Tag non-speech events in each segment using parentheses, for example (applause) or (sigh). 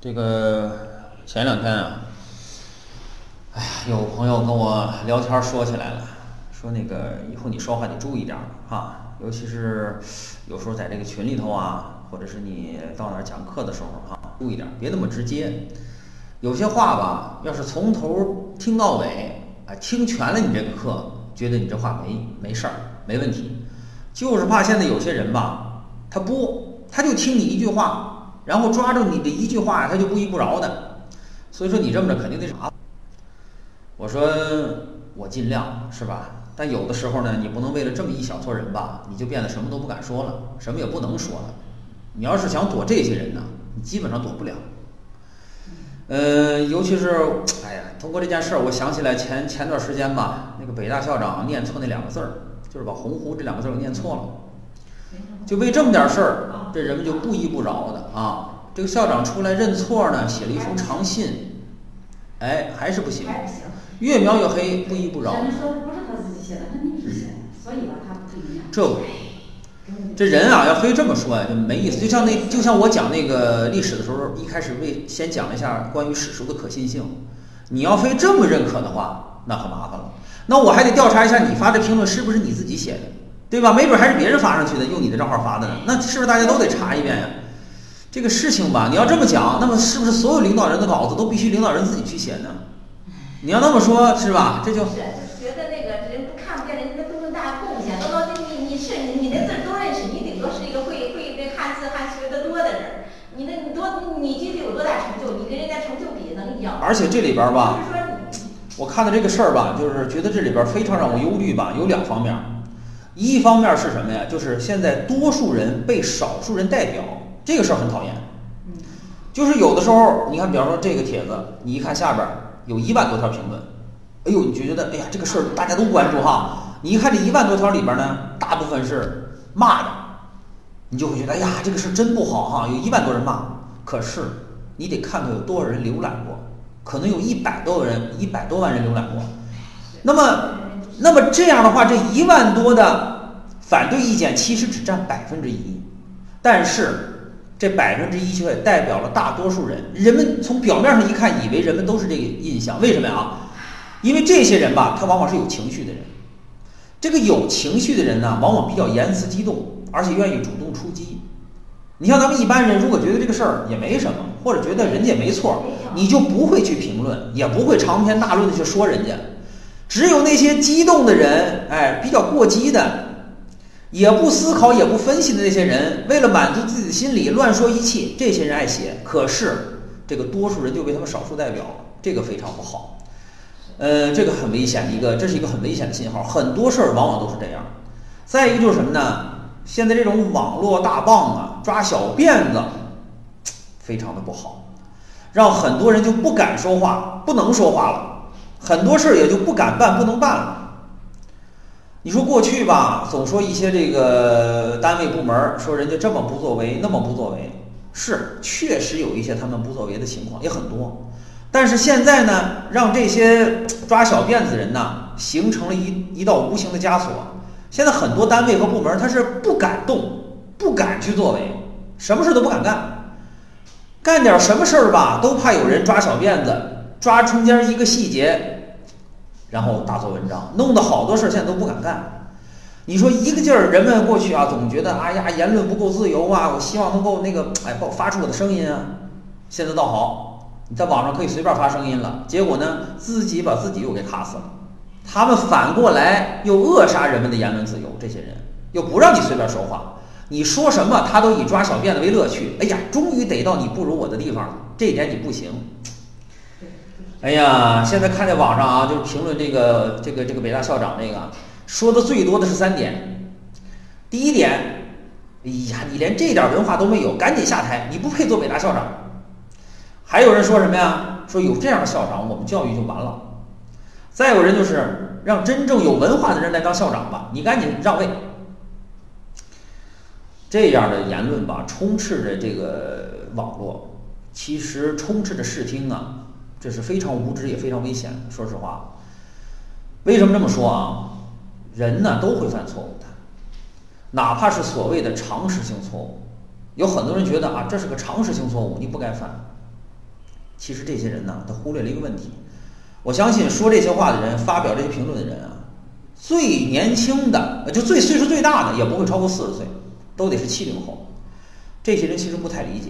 这个前两天啊，哎呀，有朋友跟我聊天说起来了，说那个以后你说话得注意点儿啊，尤其是有时候在这个群里头啊，或者是你到哪儿讲课的时候哈，注意点，别那么直接。有些话吧，要是从头听到尾，哎，听全了你这个课，觉得你这话没没事儿，没问题，就是怕现在有些人吧，他不，他就听你一句话。然后抓住你的一句话，他就不依不饶的，所以说你这么着肯定得啥？我说我尽量是吧？但有的时候呢，你不能为了这么一小撮人吧，你就变得什么都不敢说了，什么也不能说了。你要是想躲这些人呢，你基本上躲不了。嗯，尤其是哎呀，通过这件事儿，我想起来前前段时间吧，那个北大校长念错那两个字儿，就是把“鸿鹄”这两个字儿念错了。就为这么点事儿，这人们就不依不饶的啊！这个校长出来认错呢，写了一封长信，哎，还是不行，越描越黑，不依不饶。这，这人啊，要非这么说呀，就没意思。就像那，就像我讲那个历史的时候，一开始为先讲了一下关于史书的可信性。你要非这么认可的话，那可麻烦了。那我还得调查一下你发的评论是不是你自己写的。对吧？没准还是别人发上去的，用你的账号发的呢。那是不是大家都得查一遍呀？这个事情吧，你要这么讲，那么是不是所有领导人的稿子都必须领导人自己去写呢？你要那么说，是吧？这就觉得那个人不看不见人家大贡献，你你是你你的字都认识，你顶多是一个会会那汉字汉学的多的人，你那你多你具体有多大成就？你跟人家成就比能一样？而且这里边吧，我看到这个事儿吧，就是觉得这里边非常让我忧虑吧，有两方面。一方面是什么呀？就是现在多数人被少数人代表，这个事儿很讨厌。就是有的时候，你看，比方说这个帖子，你一看下边有一万多条评论，哎呦，你就觉得，哎呀，这个事儿大家都关注哈。你一看这一万多条里边呢，大部分是骂的，你就会觉得，哎呀，这个事儿真不好哈。有一万多人骂，可是你得看看有多少人浏览过，可能有一百多个人，一百多万人浏览过，那么。那么这样的话，这一万多的反对意见其实只占百分之一，但是这百分之一却代表了大多数人。人们从表面上一看，以为人们都是这个印象。为什么呀？因为这些人吧，他往往是有情绪的人。这个有情绪的人呢，往往比较言辞激动，而且愿意主动出击。你像咱们一般人，如果觉得这个事儿也没什么，或者觉得人家也没错，你就不会去评论，也不会长篇大论的去说人家。只有那些激动的人，哎，比较过激的，也不思考也不分析的那些人，为了满足自己的心理，乱说一气。这些人爱写，可是这个多数人就被他们少数代表了，这个非常不好。呃，这个很危险的，一个这是一个很危险的信号。很多事儿往往都是这样。再一个就是什么呢？现在这种网络大棒啊，抓小辫子，非常的不好，让很多人就不敢说话，不能说话了。很多事儿也就不敢办，不能办了。你说过去吧，总说一些这个单位部门说人家这么不作为，那么不作为，是确实有一些他们不作为的情况也很多。但是现在呢，让这些抓小辫子人呢，形成了一一道无形的枷锁。现在很多单位和部门他是不敢动，不敢去作为，什么事都不敢干，干点什么事儿吧，都怕有人抓小辫子。抓中间一个细节，然后大做文章，弄得好多事儿现在都不敢干。你说一个劲儿，人们过去啊，总觉得哎呀，言论不够自由啊，我希望能够那个哎，发出我的声音啊。现在倒好，你在网上可以随便发声音了。结果呢，自己把自己又给卡死了。他们反过来又扼杀人们的言论自由，这些人又不让你随便说话，你说什么他都以抓小辫子为乐趣。哎呀，终于逮到你不如我的地方了，这一点你不行。哎呀，现在看在网上啊，就是评论这个这个这个北大校长那个说的最多的是三点。第一点，哎呀，你连这点文化都没有，赶紧下台，你不配做北大校长。还有人说什么呀？说有这样的校长，我们教育就完了。再有人就是让真正有文化的人来当校长吧，你赶紧让位。这样的言论吧，充斥着这个网络，其实充斥着视听啊。这是非常无知也非常危险的。说实话，为什么这么说啊？人呢都会犯错误的，哪怕是所谓的常识性错误，有很多人觉得啊这是个常识性错误，你不该犯。其实这些人呢，他忽略了一个问题。我相信说这些话的人，发表这些评论的人啊，最年轻的就最岁数最大的也不会超过四十岁，都得是七零后。这些人其实不太理解，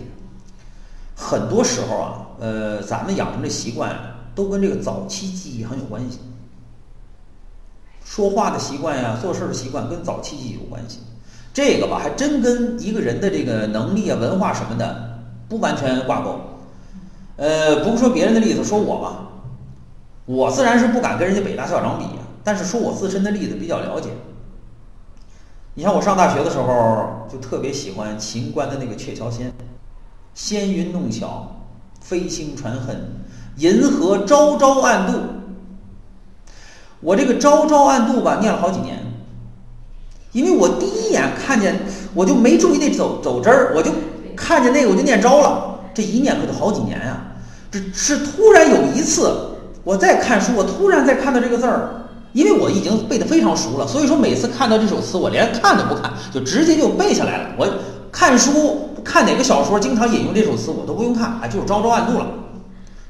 很多时候啊，呃，咱们养成的习惯都跟这个早期记忆很有关系。说话的习惯呀，做事的习惯跟早期记忆有关系。这个吧，还真跟一个人的这个能力啊、文化什么的不完全挂钩。呃，不说别人的例子，说我吧，我自然是不敢跟人家北大校长比呀。但是说我自身的例子比较了解。你像我上大学的时候，就特别喜欢秦观的那个《鹊桥仙》，仙云弄巧，飞星传恨，银河朝朝暗度。我这个朝朝暗度吧，念了好几年，因为我第一眼看见，我就没注意那走走之儿，我就看见那个我就念招了，这一念可就好几年呀。这是突然有一次我在看书，我突然在看到这个字儿，因为我已经背得非常熟了，所以说每次看到这首词，我连看都不看，就直接就背下来了。我看书看哪个小说，经常引用这首词，我都不用看，啊，就是朝朝暗度了。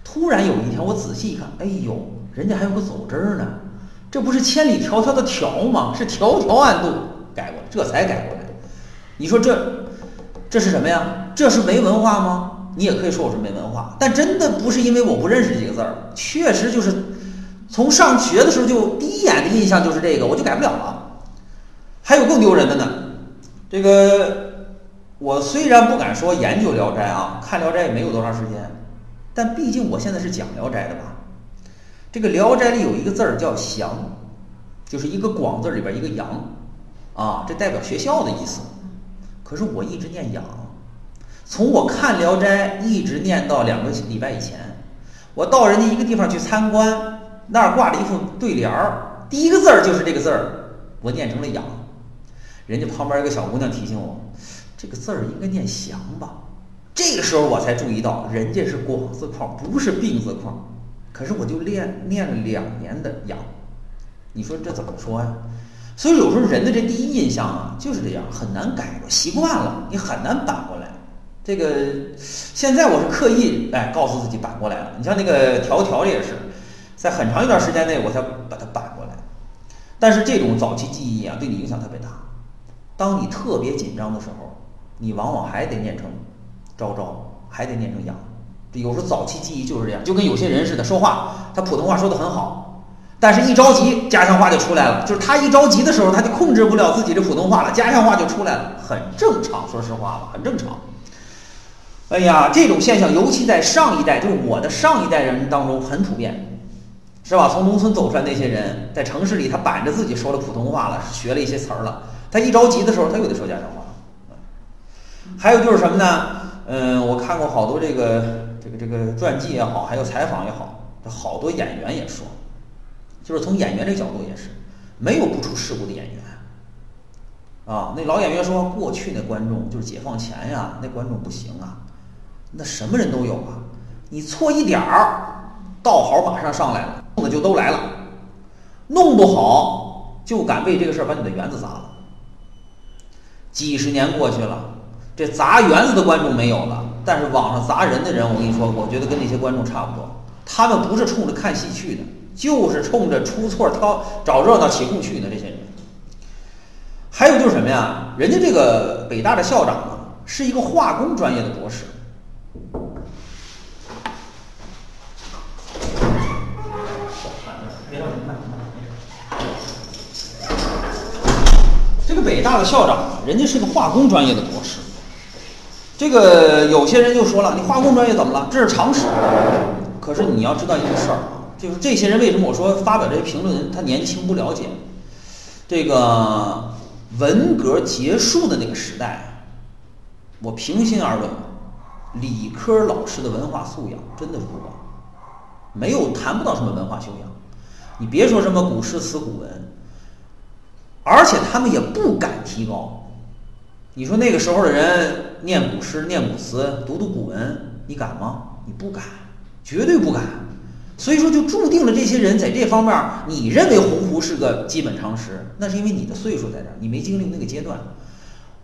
突然有一天，我仔细一看，哎呦，人家还有个走之儿呢。这不是千里迢迢的迢吗？是迢迢暗度改过，这才改过来。你说这这是什么呀？这是没文化吗？你也可以说我是没文化，但真的不是因为我不认识几个字儿，确实就是从上学的时候就第一眼的印象就是这个，我就改不了了。还有更丢人的呢，这个我虽然不敢说研究《聊斋》啊，看《聊斋》也没有多长时间，但毕竟我现在是讲《聊斋》的吧。这个《聊斋》里有一个字儿叫“祥”，就是一个“广”字里边一个“阳”，啊，这代表学校的意思。可是我一直念“养”，从我看《聊斋》一直念到两个礼拜以前，我到人家一个地方去参观，那儿挂着一副对联儿，第一个字儿就是这个字儿，我念成了“养”。人家旁边一个小姑娘提醒我，这个字儿应该念“祥”吧？这个时候我才注意到，人家是“广”字框，不是“病”字框。可是我就练念了两年的养，你说这怎么说呀？所以有时候人的这第一印象啊就是这样，很难改，习惯了你很难扳过来。这个现在我是刻意哎告诉自己扳过来了。你像那个条条也是，在很长一段时间内我才把它扳过来。但是这种早期记忆啊，对你影响特别大。当你特别紧张的时候，你往往还得念成朝朝，还得念成养。有时候早期记忆就是这样，就跟有些人似的，说话他普通话说的很好，但是一着急家乡话就出来了。就是他一着急的时候，他就控制不了自己的普通话了，家乡话就出来了，很正常。说实话吧，很正常。哎呀，这种现象尤其在上一代，就是我的上一代人当中很普遍，是吧？从农村走出来那些人，在城市里他板着自己说了普通话了，学了一些词儿了，他一着急的时候，他又得说家乡话。还有就是什么呢？嗯，我看过好多这个。这个这个传记也好，还有采访也好，这好多演员也说，就是从演员这个角度也是，没有不出事故的演员。啊，那老演员说，过去那观众就是解放前呀，那观众不行啊，那什么人都有啊，你错一点儿，道好马上上来了，弄的就都来了，弄不好就敢为这个事儿把你的园子砸了。几十年过去了，这砸园子的观众没有了。但是网上砸人的人，我跟你说，我觉得跟那些观众差不多，他们不是冲着看戏去的，就是冲着出错挑找热闹起哄去的。这些人，还有就是什么呀？人家这个北大的校长啊，是一个化工专业的博士。这个北大的校长，人家是个化工专业的博士。这个有些人就说了，你化工专业怎么了？这是常识。可是你要知道一个事儿啊，就是这些人为什么我说发表这些评论，他年轻不了解。这个文革结束的那个时代，我平心而论，理科老师的文化素养真的不高，没有谈不到什么文化修养。你别说什么古诗词古文，而且他们也不敢提高。你说那个时候的人念古诗、念古词、读读古文，你敢吗？你不敢，绝对不敢。所以说，就注定了这些人在这方面，你认为鸿鹄是个基本常识，那是因为你的岁数在这儿，你没经历那个阶段。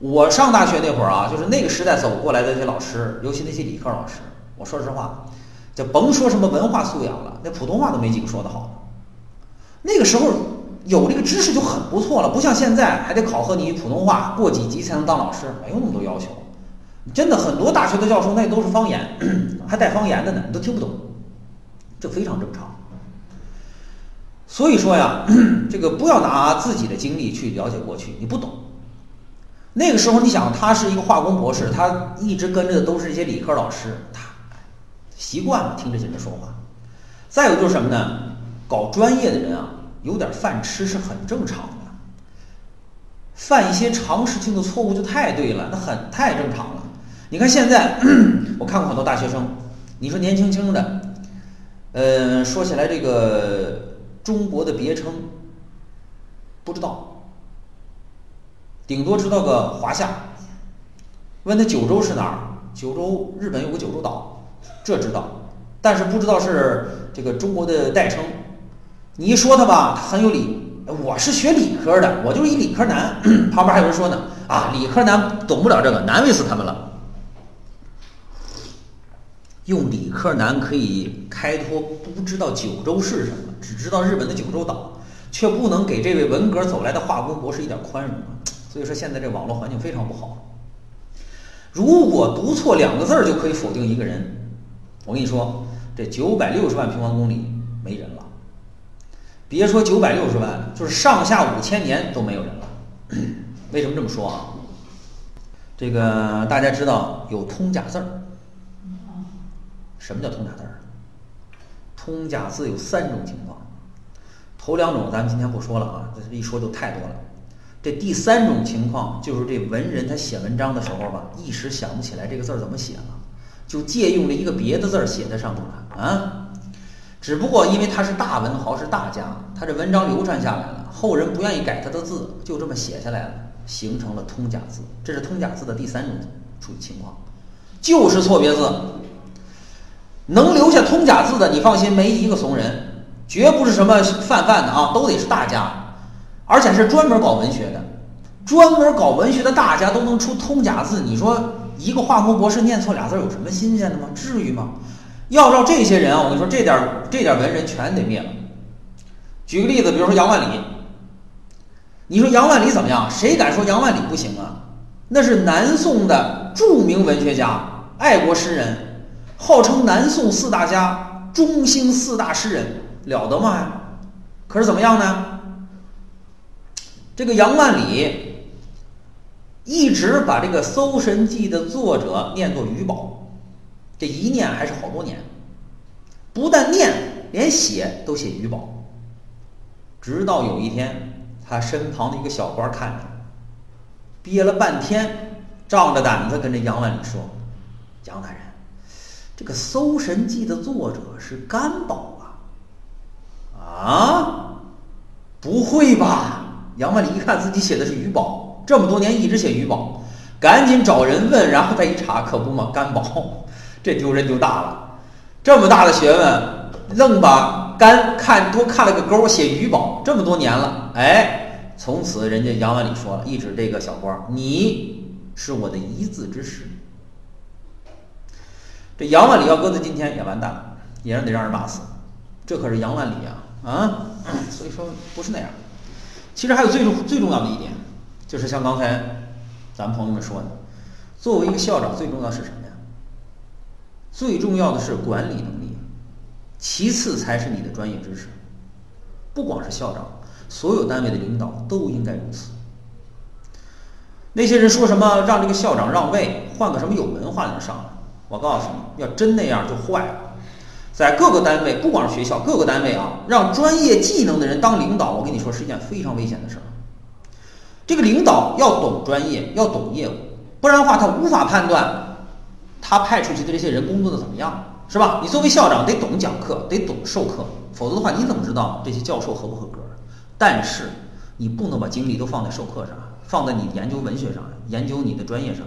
我上大学那会儿啊，就是那个时代走过来的这些老师，尤其那些理科老师，我说实话，就甭说什么文化素养了，那普通话都没几个说得好。那个时候有这个知识就很不错了，不像现在还得考核你普通话过几级才能当老师，没有那么多要求。真的很多大学的教授那都是方言，(clears throat) 还带方言的呢，你都听不懂，这非常正常。所以说呀，(clears throat) 这个不要拿自己的经历去了解过去，你不懂。那个时候，你想他是一个化工博士，他一直跟着的都是一些理科老师，他习惯了听这些人说话。再有就是什么呢？搞专业的人啊，有点饭吃是很正常的。犯一些常识性的错误就太对了，那很太正常了。你看现在，(clears throat) 我看过很多大学生，你说年轻轻的，呃，说起来这个中国的别称，不知道，顶多知道个华夏。问他九州是哪儿？九州，日本有个九州岛，这知道，但是不知道是这个中国的代称。你一说他吧，他很有理。我是学理科的，我就是一理科男。(clears throat) 旁边还有人说呢，啊，理科男懂不了这个，难为死他们了。用理科男可以开脱不知道九州是什么，只知道日本的九州岛，却不能给这位文革走来的化工博士一点宽容啊？所以说现在这网络环境非常不好。如果读错两个字儿就可以否定一个人，我跟你说，这九百六十万平方公里没人了。别说九百六十万，就是上下五千年都没有人了。(clears throat) 为什么这么说啊？这个大家知道有通假字儿。什么叫通假字儿？通假字有三种情况，头两种咱们今天不说了啊，这一说就太多了。这第三种情况就是这文人他写文章的时候吧，一时想不起来这个字儿怎么写了，就借用了一个别的字儿写在上头了啊。只不过因为他是大文豪，是大家，他这文章流传下来了，后人不愿意改他的字，就这么写下来了，形成了通假字。这是通假字的第三种处理情况，就是错别字。能留下通假字的，你放心，没一个怂人，绝不是什么泛泛的啊，都得是大家，而且是专门搞文学的，专门搞文学的大家都能出通假字。你说一个化工博士念错俩字有什么新鲜的吗？至于吗？要照这些人啊，我跟你说，这点这点文人全得灭了。举个例子，比如说杨万里，你说杨万里怎么样？谁敢说杨万里不行啊？那是南宋的著名文学家、爱国诗人。号称南宋四大家、中兴四大诗人，了得吗？可是怎么样呢？这个杨万里一直把这个《搜神记》的作者念作余宝，这一念还是好多年，不但念，连写都写余宝。直到有一天，他身旁的一个小官看着，憋了半天，仗着胆子跟这杨万里说：“杨大人。”这个《搜神记》的作者是甘宝啊！啊，不会吧？杨万里一看自己写的是余宝，这么多年一直写余宝，赶紧找人问，然后再一查，可不嘛，甘宝，这丢人就大了。这么大的学问，愣把甘看多看了个勾，写余宝这么多年了。哎，从此人家杨万里说了，一指这个小官，你是我的一字之师。这杨万里要搁在今天也完蛋了，也得让人骂死。这可是杨万里啊啊！所以说不是那样。其实还有最重最重要的一点，就是像刚才咱们朋友们说的，作为一个校长，最重要是什么呀？最重要的是管理能力，其次才是你的专业知识。不光是校长，所有单位的领导都应该如此。那些人说什么让这个校长让位，换个什么有文化的人上来？我告诉你要真那样就坏了，在各个单位，不光是学校，各个单位啊，让专业技能的人当领导，我跟你说是一件非常危险的事儿。这个领导要懂专业，要懂业务，不然的话他无法判断他派出去的这些人工作的怎么样，是吧？你作为校长得懂讲课，得懂授课，否则的话你怎么知道这些教授合不合格？但是你不能把精力都放在授课上，放在你研究文学上，研究你的专业上，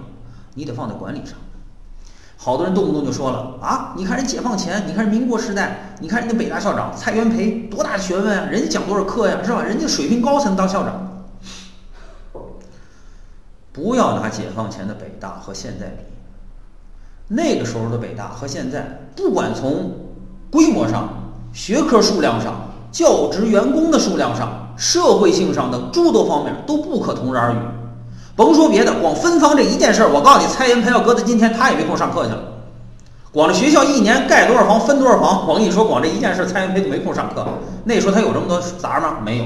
你得放在管理上。好多人动不动就说了啊！你看人解放前，你看人民国时代，你看人家北大校长蔡元培多大学问啊！人家讲多少课呀，是吧？人家水平高才能当校长。不要拿解放前的北大和现在比，那个时候的北大和现在，不管从规模上、学科数量上、教职员工的数量上、社会性上的诸多方面都不可同日而语。甭说别的，光分房这一件事儿，我告诉你，蔡元培要搁在今天，他也没空上课去了。光这学校一年盖多少房，分多少房，我跟你说，光这一件事，蔡元培就没空上课。那时候他有这么多杂吗？没有。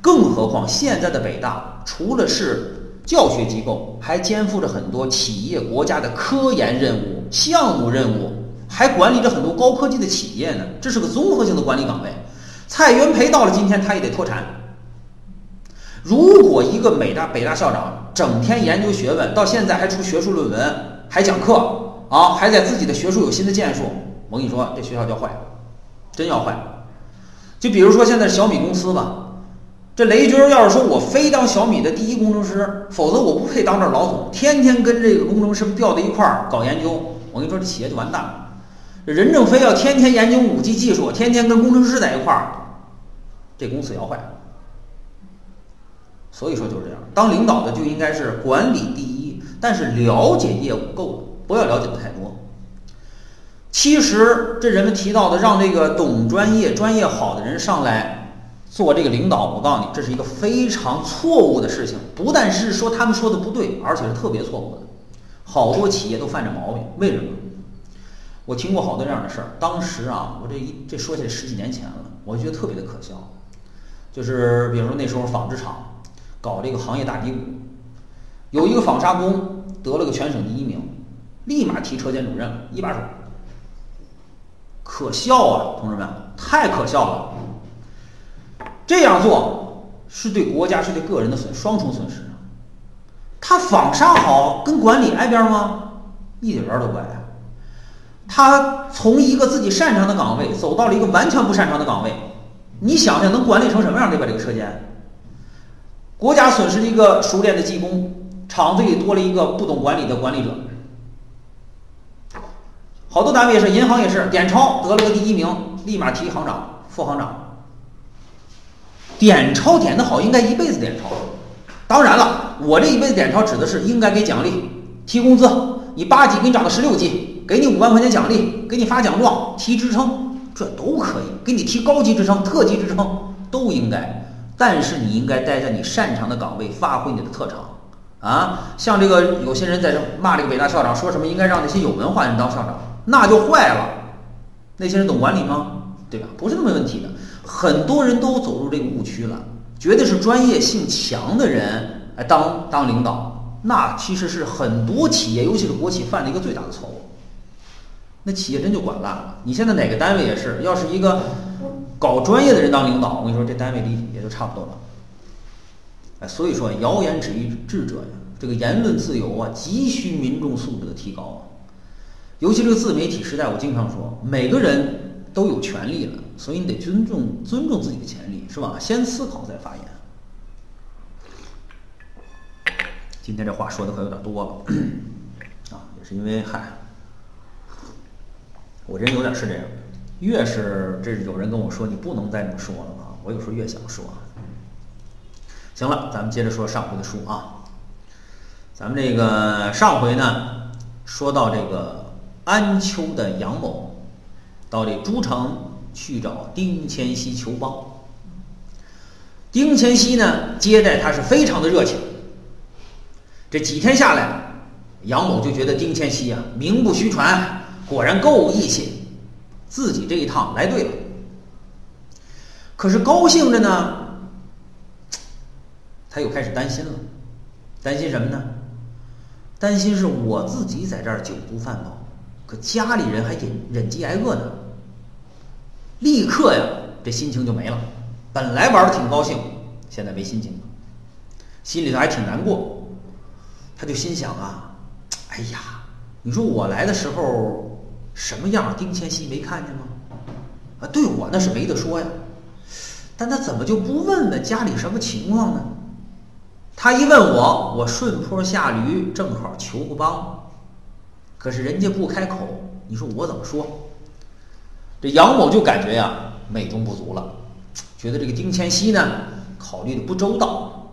更何况现在的北大，除了是教学机构，还肩负着很多企业、国家的科研任务、项目任务，还管理着很多高科技的企业呢。这是个综合性的管理岗位。蔡元培到了今天，他也得脱产。如果一个北大北大校长整天研究学问，到现在还出学术论文，还讲课。啊，还在自己的学术有新的建树，我跟你说，这学校就要坏，真要坏。就比如说现在小米公司吧，这雷军要是说我非当小米的第一工程师，否则我不配当这老总，天天跟这个工程师吊在一块儿搞研究，我跟你说这企业就完蛋了。任正非要天天研究五 G 技术，天天跟工程师在一块儿，这公司要坏。所以说就是这样，当领导的就应该是管理第一，但是了解业务够了。不要了解的太多。其实，这人们提到的让这个懂专业、专业好的人上来做这个领导，我告诉你，这是一个非常错误的事情。不但是说他们说的不对，而且是特别错误的。好多企业都犯这毛病，为什么？我听过好多这样的事儿。当时啊，我这一这说起来十几年前了，我觉得特别的可笑。就是比如说那时候纺织厂搞这个行业大低谷，有一个纺纱工得了个全省第一名。立马提车间主任一把手，可笑啊，同志们，太可笑了！这样做是对国家是对个人的损双重损失。他纺纱好，跟管理挨边吗？一点儿都不挨。他从一个自己擅长的岗位走到了一个完全不擅长的岗位，你想想能管理成什么样？对吧？这个车间，国家损失了一个熟练的技工，厂子里多了一个不懂管理的管理者。好多单位是，银行也是，点钞得了个第一名，立马提行长、副行长。点钞点的好，应该一辈子点钞。当然了，我这一辈子点钞指的是应该给奖励、提工资。你八级给你涨到十六级，给你五万块钱奖励，给你发奖状、提职称，这都可以。给你提高级职称、特级职称都应该。但是你应该待在你擅长的岗位，发挥你的特长。啊，像这个有些人在这骂这个北大校长，说什么应该让那些有文化人当校长。那就坏了，那些人懂管理吗？对吧？不是那么问题的。很多人都走入这个误区了，觉得是专业性强的人来当当领导，那其实是很多企业，尤其是国企犯了一个最大的错误。那企业真就管烂了。你现在哪个单位也是，要是一个搞专业的人当领导，我跟你说，这单位里也就差不多了。哎，所以说，谣言止于智者呀，这个言论自由啊，急需民众素质的提高啊。尤其这个自媒体时代，我经常说，每个人都有权利了，所以你得尊重尊重自己的权利，是吧？先思考再发言。今天这话说的可有点多了，(coughs) 啊，也是因为嗨，我这人有点是这样，越是这有人跟我说你不能再这么说了啊，我有时候越想说。行了，咱们接着说上回的书啊，咱们这个上回呢，说到这个。安丘的杨某到这诸城去找丁乾熙求帮。丁乾熙呢接待他是非常的热情。这几天下来，杨某就觉得丁乾熙啊名不虚传，果然够义气，自己这一趟来对了。可是高兴着呢，(tsk) 他又开始担心了，担心什么呢？担心是我自己在这儿酒不饭饱。可家里人还忍忍饥挨饿呢，立刻呀，这心情就没了。本来玩的挺高兴，现在没心情了，心里头还挺难过。他就心想啊，(tsk) 哎呀，你说我来的时候什么样，丁千熙没看见吗？啊，对我那是没得说呀。但他怎么就不问问家里什么情况呢？他一问我，我顺坡下驴，正好求个帮。可是人家不开口，你说我怎么说？这杨某就感觉呀，美中不足了，觉得这个丁乾熙呢考虑的不周到，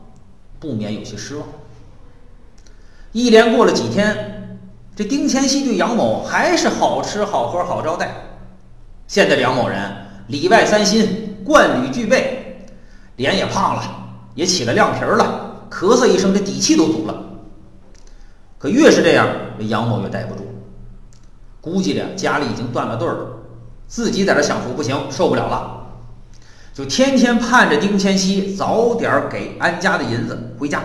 不免有些失望。一连过了几天，这丁乾熙对杨某还是好吃好喝好招待。现在杨某人里外三新，冠履俱备，脸也胖了，也起了亮皮儿了，咳嗽一声，这底气都足了。可越是这样，这杨某越待不住，估计着家里已经断了队儿了，自己在这享福不行，受不了了，就天天盼着丁乾熙早点给安家的银子回家。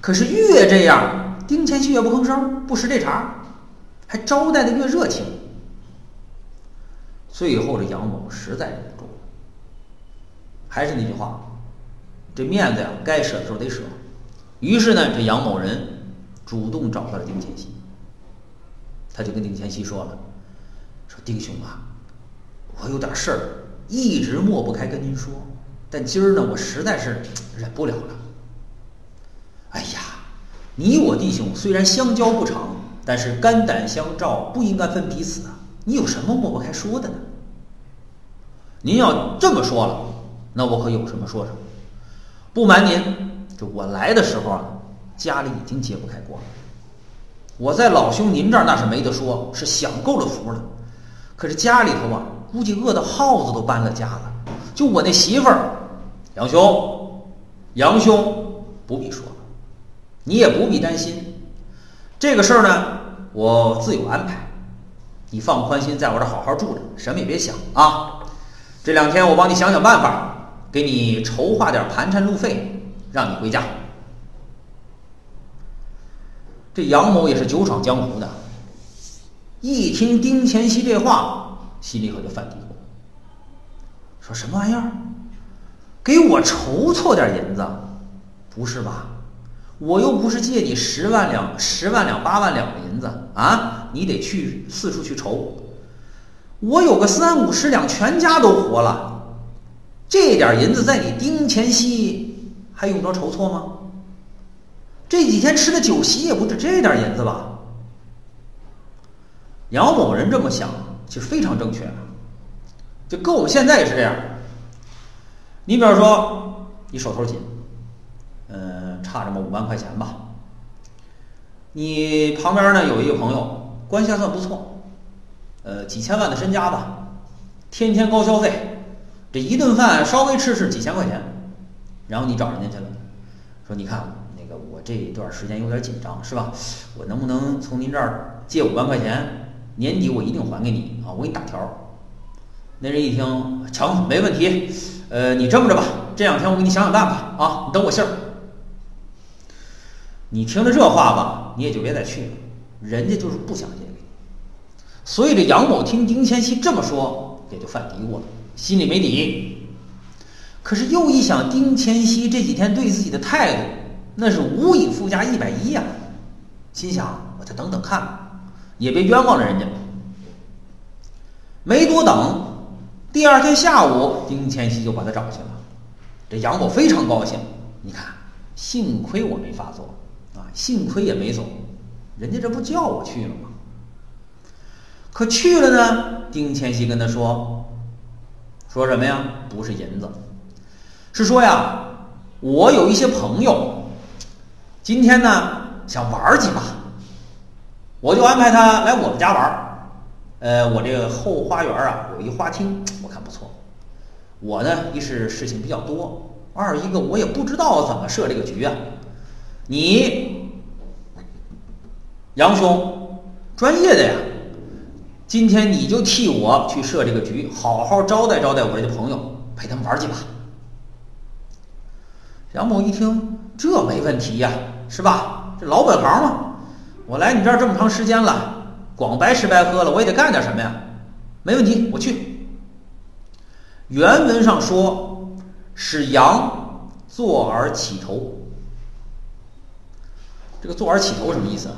可是越这样，丁乾熙越不吭声，不识这茬，还招待的越热情。最后这杨某实在忍不住了，还是那句话，这面子呀，该舍的时候得舍。于是呢，这杨某人主动找到了丁乾熙，他就跟丁乾熙说了：“说丁兄啊，我有点事儿，一直抹不开跟您说，但今儿呢，我实在是忍不了了。你我弟兄虽然相交不长，但是肝胆相照，不应该分彼此啊。你有什么抹不开说的呢？您要这么说了，那我可有什么说什么。不瞒您。”这我来的时候啊，家里已经揭不开锅了。我在老兄您这儿那是没得说，是享够了福了。可是家里头啊，估计饿的耗子都搬了家了。就我那媳妇儿，杨兄，杨兄不必说了，你也不必担心。这个事儿呢，我自有安排。你放宽心，在我这好好住着，什么也别想啊。这两天我帮你想想办法，给你筹划点盘缠路费。让你回家。这杨某也是久闯江湖的，一听丁乾熙这话，心里可就犯嘀咕：说什么玩意儿？给我筹凑点银子？不是吧？我又不是借你十万两、十万两、八万两的银子啊！你得去四处去筹。我有个三五十两，全家都活了。这点银子在你丁乾熙。还用着筹措吗？这几天吃的酒席也不止这点银子吧？杨某人这么想，其实非常正确。就跟我们现在也是这样。你比方说，你手头紧，嗯，差这么五万块钱吧。你旁边呢有一个朋友，关系还算不错，呃，几千万的身家吧，天天高消费，这一顿饭稍微吃吃几千块钱。然后你找人家去了，说你看那个我这段时间有点紧张，是吧？我能不能从您这儿借五万块钱？年底我一定还给你啊！我给你打条。那人一听，成，没问题。呃，你这么着吧，这两天我给你想想办法啊，你等我信儿。你听了这话吧，你也就别再去了，人家就是不想借给你。所以这杨某听丁乾熙这么说，也就犯嘀咕了，心里没底。可是又一想，丁乾熙这几天对自己的态度，那是无以复加一百一呀。心想，我再等等看，也别冤枉了人家。没多等，第二天下午，丁乾熙就把他找去了。这杨某非常高兴，你看，幸亏我没发作啊，幸亏也没走，人家这不叫我去了吗？可去了呢，丁乾熙跟他说，说什么呀？不是银子。是说呀，我有一些朋友，今天呢想玩几把，我就安排他来我们家玩呃，我这个后花园啊有一花厅，我看不错。我呢一是事情比较多，二一个我也不知道怎么设这个局啊。你杨兄专业的呀，今天你就替我去设这个局，好好招待招待我这些朋友，陪他们玩几把。杨某一听，这没问题呀，是吧？这老本行嘛，我来你这儿这么长时间了，光白吃白喝了，我也得干点什么呀？没问题，我去。原文上说是杨坐而起头，这个坐而起头什么意思啊？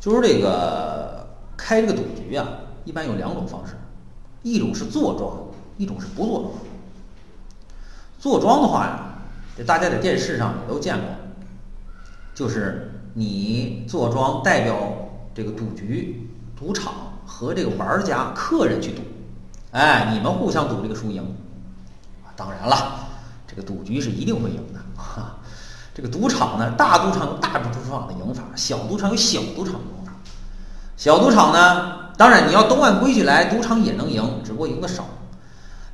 就是这个开这个赌局啊，一般有两种方式，一种是坐庄，一种是不坐庄。坐庄的话呀。这大家在电视上也都见过，就是你坐庄代表这个赌局、赌场和这个玩家、客人去赌，哎，你们互相赌这个输赢。当然了，这个赌局是一定会赢的。哈 (laughs) 这个赌场呢，大赌场有大赌场的赢法，小赌场有小赌场的赢法。小赌场呢，当然你要都按规矩来，赌场也能赢，只不过赢的少。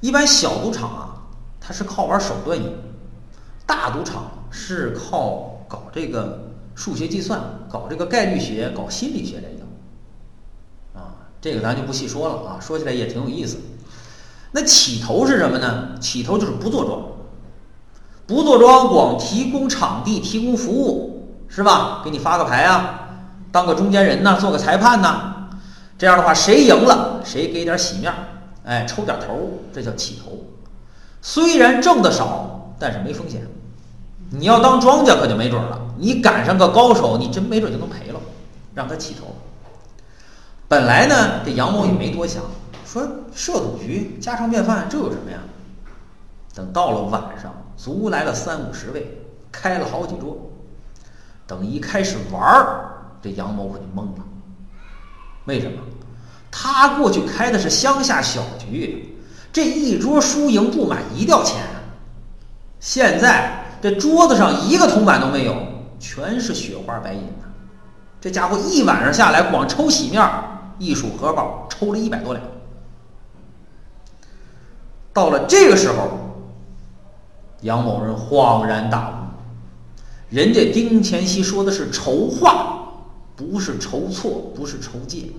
一般小赌场啊，它是靠玩手段赢；大赌场是靠搞这个数学计算、搞这个概率学、搞心理学来赢。啊，这个咱就不细说了啊，说起来也挺有意思。那起头是什么呢？起头就是不做庄，不做庄，光提供场地、提供服务，是吧？给你发个牌啊，当个中间人呢，做个裁判呢。这样的话，谁赢了，谁给点喜面，哎，抽点头，这叫起头。虽然挣的少，但是没风险。你要当庄家可就没准了，你赶上个高手，你真没准就能赔了，让他起头。本来呢，这杨某也没多想。说设赌局家常便饭，这有什么呀？等到了晚上，足来了三五十位，开了好几桌。等一开始玩儿，这杨某可就懵了。为什么？他过去开的是乡下小局，这一桌输赢不满一吊钱。现在这桌子上一个铜板都没有，全是雪花白银呐。这家伙一晚上下来，光抽喜面一数荷包，抽了一百多两。到了这个时候，杨某人恍然大悟，人家丁乾熙说的是筹划，不是筹措，不是筹借。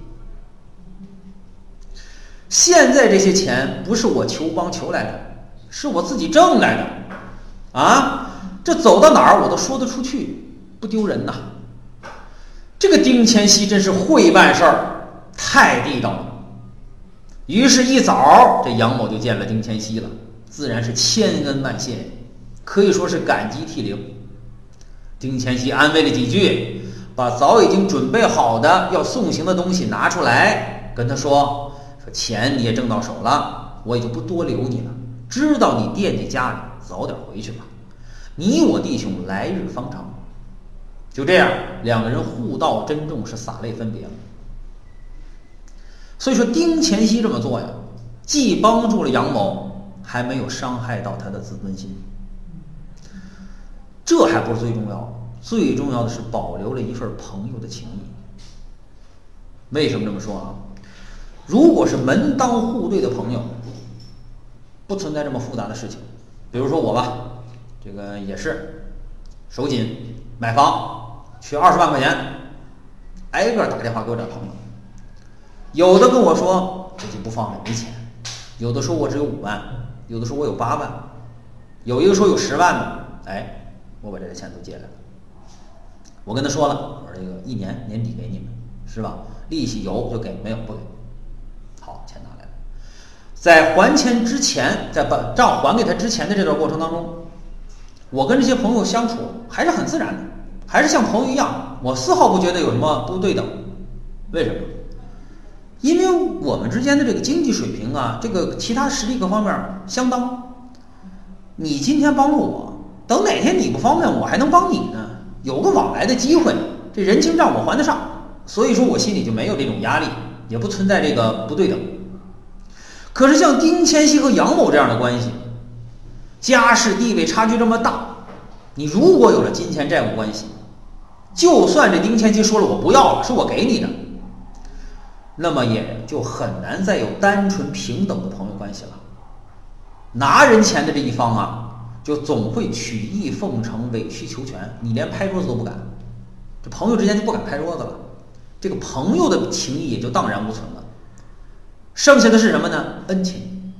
现在这些钱不是我求帮求来的，是我自己挣来的，啊，这走到哪儿我都说得出去，不丢人呐。这个丁乾熙真是会办事儿，太地道了。于是，一早这杨某就见了丁乾熙了，自然是千恩万谢，可以说是感激涕零。丁乾熙安慰了几句，把早已经准备好的要送行的东西拿出来，跟他说：“说钱你也挣到手了，我也就不多留你了。知道你惦记家里，早点回去吧。你我弟兄来日方长。”就这样，两个人互道珍重，是洒泪分别了。所以说，丁乾熙这么做呀，既帮助了杨某，还没有伤害到他的自尊心。这还不是最重要，最重要的是保留了一份朋友的情谊。为什么这么说啊？如果是门当户对的朋友，不存在这么复杂的事情。比如说我吧，这个也是手紧买房，缺二十万块钱，挨个打电话给我找朋友。有的跟我说自己不方便没钱，有的说我只有五万，有的说我有八万，有一个说有十万的，哎，我把这个钱都借来了。我跟他说了，我说这个一年年底给你们，是吧？利息有就给，没有不给。好，钱拿来了。在还钱之前，在把账还给他之前的这段过程当中，我跟这些朋友相处还是很自然的，还是像朋友一样，我丝毫不觉得有什么不对等。为什么？因为我们之间的这个经济水平啊，这个其他实力各方面相当。你今天帮了我，等哪天你不方便，我还能帮你呢，有个往来的机会，这人情账我还得上。所以说我心里就没有这种压力，也不存在这个不对等。可是像丁乾熙和杨某这样的关系，家世地位差距这么大，你如果有了金钱债务关系，就算这丁乾熙说了我不要了，是我给你的。那么也就很难再有单纯平等的朋友关系了。拿人钱的这一方啊，就总会曲意奉承、委曲求全，你连拍桌子都不敢，这朋友之间就不敢拍桌子了，这个朋友的情谊也就荡然无存了。剩下的是什么呢？恩情，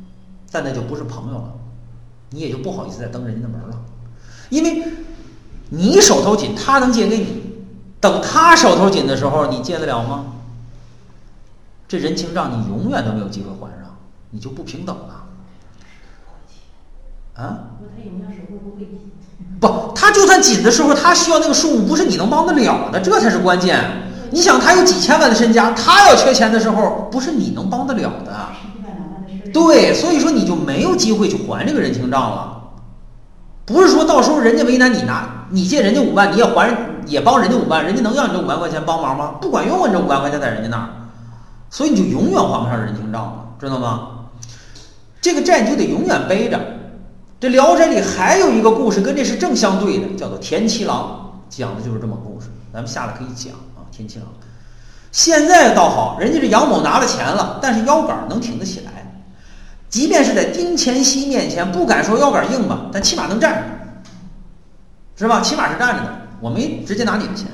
但那就不是朋友了，你也就不好意思再登人家的门了，因为你手头紧，他能借给你，等他手头紧的时候，你借得了吗？这人情账你永远都没有机会还上，你就不平等了。啊？(laughs) 不，他就算紧的时候，他需要那个数目不是你能帮得了的，这才是关键。你想，他有几千万的身家，他要缺钱的时候，不是你能帮得了的。对，所以说你就没有机会去还这个人情账了。不是说到时候人家为难你拿，你借人家五万，你也还也帮人家五万，人家能要你这五万块钱帮忙吗？不管用啊，你这五万块钱在人家那儿。所以你就永远还不上人情账了，知道吗？这个债你就得永远背着，这《聊斋》里还有一个故事，跟这是正相对的，叫做田七郎，讲的就是这么个故事。咱们下来可以讲啊，田七郎。现在倒好，人家这杨某拿了钱了，但是腰杆能挺得起来，即便是在丁乾熙面前，不敢说腰杆硬吧，但起码能站着，是吧？起码是站着的。我没直接拿你的钱。